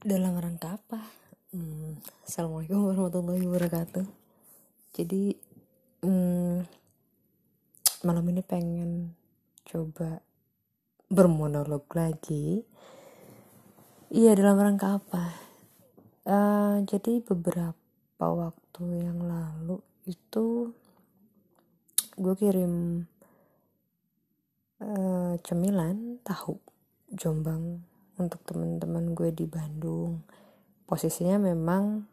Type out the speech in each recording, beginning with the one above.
dalam rangka apa? Hmm, Assalamualaikum warahmatullahi wabarakatuh. Jadi hmm, malam ini pengen coba bermonolog lagi. Iya dalam rangka apa? Uh, jadi beberapa waktu yang lalu itu gue kirim uh, cemilan tahu Jombang untuk teman-teman gue di Bandung. Posisinya memang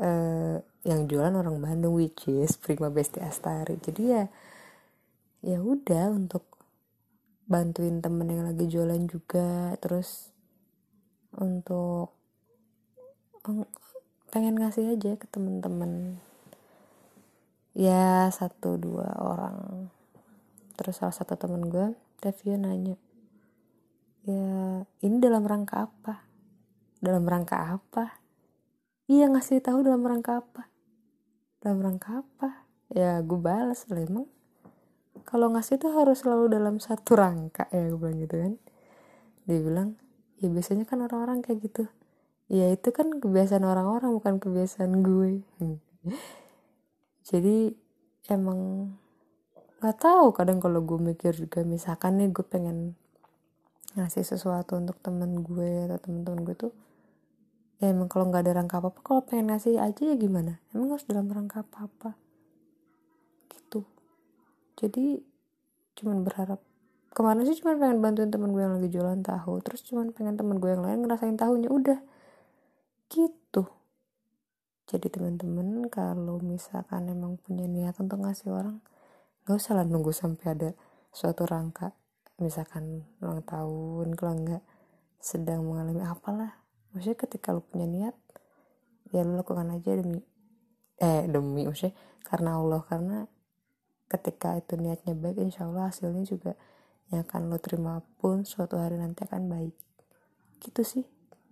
uh, yang jualan orang Bandung which is Prima Besti Astari. Jadi ya ya udah untuk bantuin temen yang lagi jualan juga. Terus untuk pengen ngasih aja ke temen-temen. Ya satu dua orang. Terus salah satu temen gue Tevio nanya ya ini dalam rangka apa? Dalam rangka apa? Iya ngasih tahu dalam rangka apa? Dalam rangka apa? Ya gue balas lah emang. Kalau ngasih tuh harus selalu dalam satu rangka ya gue bilang gitu kan. Dia bilang ya biasanya kan orang-orang kayak gitu. Ya itu kan kebiasaan orang-orang bukan kebiasaan gue. Jadi emang nggak tahu kadang kalau gue mikir juga misalkan nih gue pengen ngasih sesuatu untuk temen gue atau temen-temen gue tuh ya emang kalau nggak ada rangka apa apa kalau pengen ngasih aja ya gimana? Emang harus dalam rangka apa apa gitu. Jadi cuman berharap kemarin sih cuman pengen bantuin temen gue yang lagi jualan tahu terus cuman pengen temen gue yang lain ngerasain tahunya udah. Gitu. Jadi teman-teman kalau misalkan emang punya niat untuk ngasih orang nggak usah lah nunggu sampai ada suatu rangka misalkan ulang tahun kalau enggak sedang mengalami apalah. Maksudnya ketika lu punya niat ya lu lakukan aja demi eh demi maksudnya karena Allah. Karena ketika itu niatnya baik insya Allah hasilnya juga yang akan lo terima pun suatu hari nanti akan baik. Gitu sih.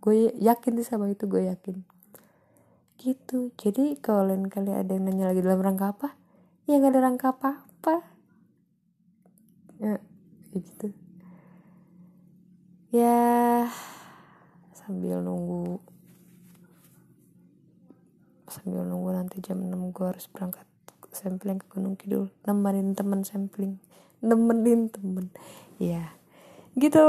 Gue yakin sih sama itu gue yakin. Gitu. Jadi kalau lain kali ada yang nanya lagi dalam rangka apa? Ya gak ada rangka apa apa ya gitu. Ya sambil nunggu sambil nunggu nanti jam 6 gue harus berangkat sampling ke Gunung Kidul. Nemenin temen sampling. Nemenin temen. Ya gitu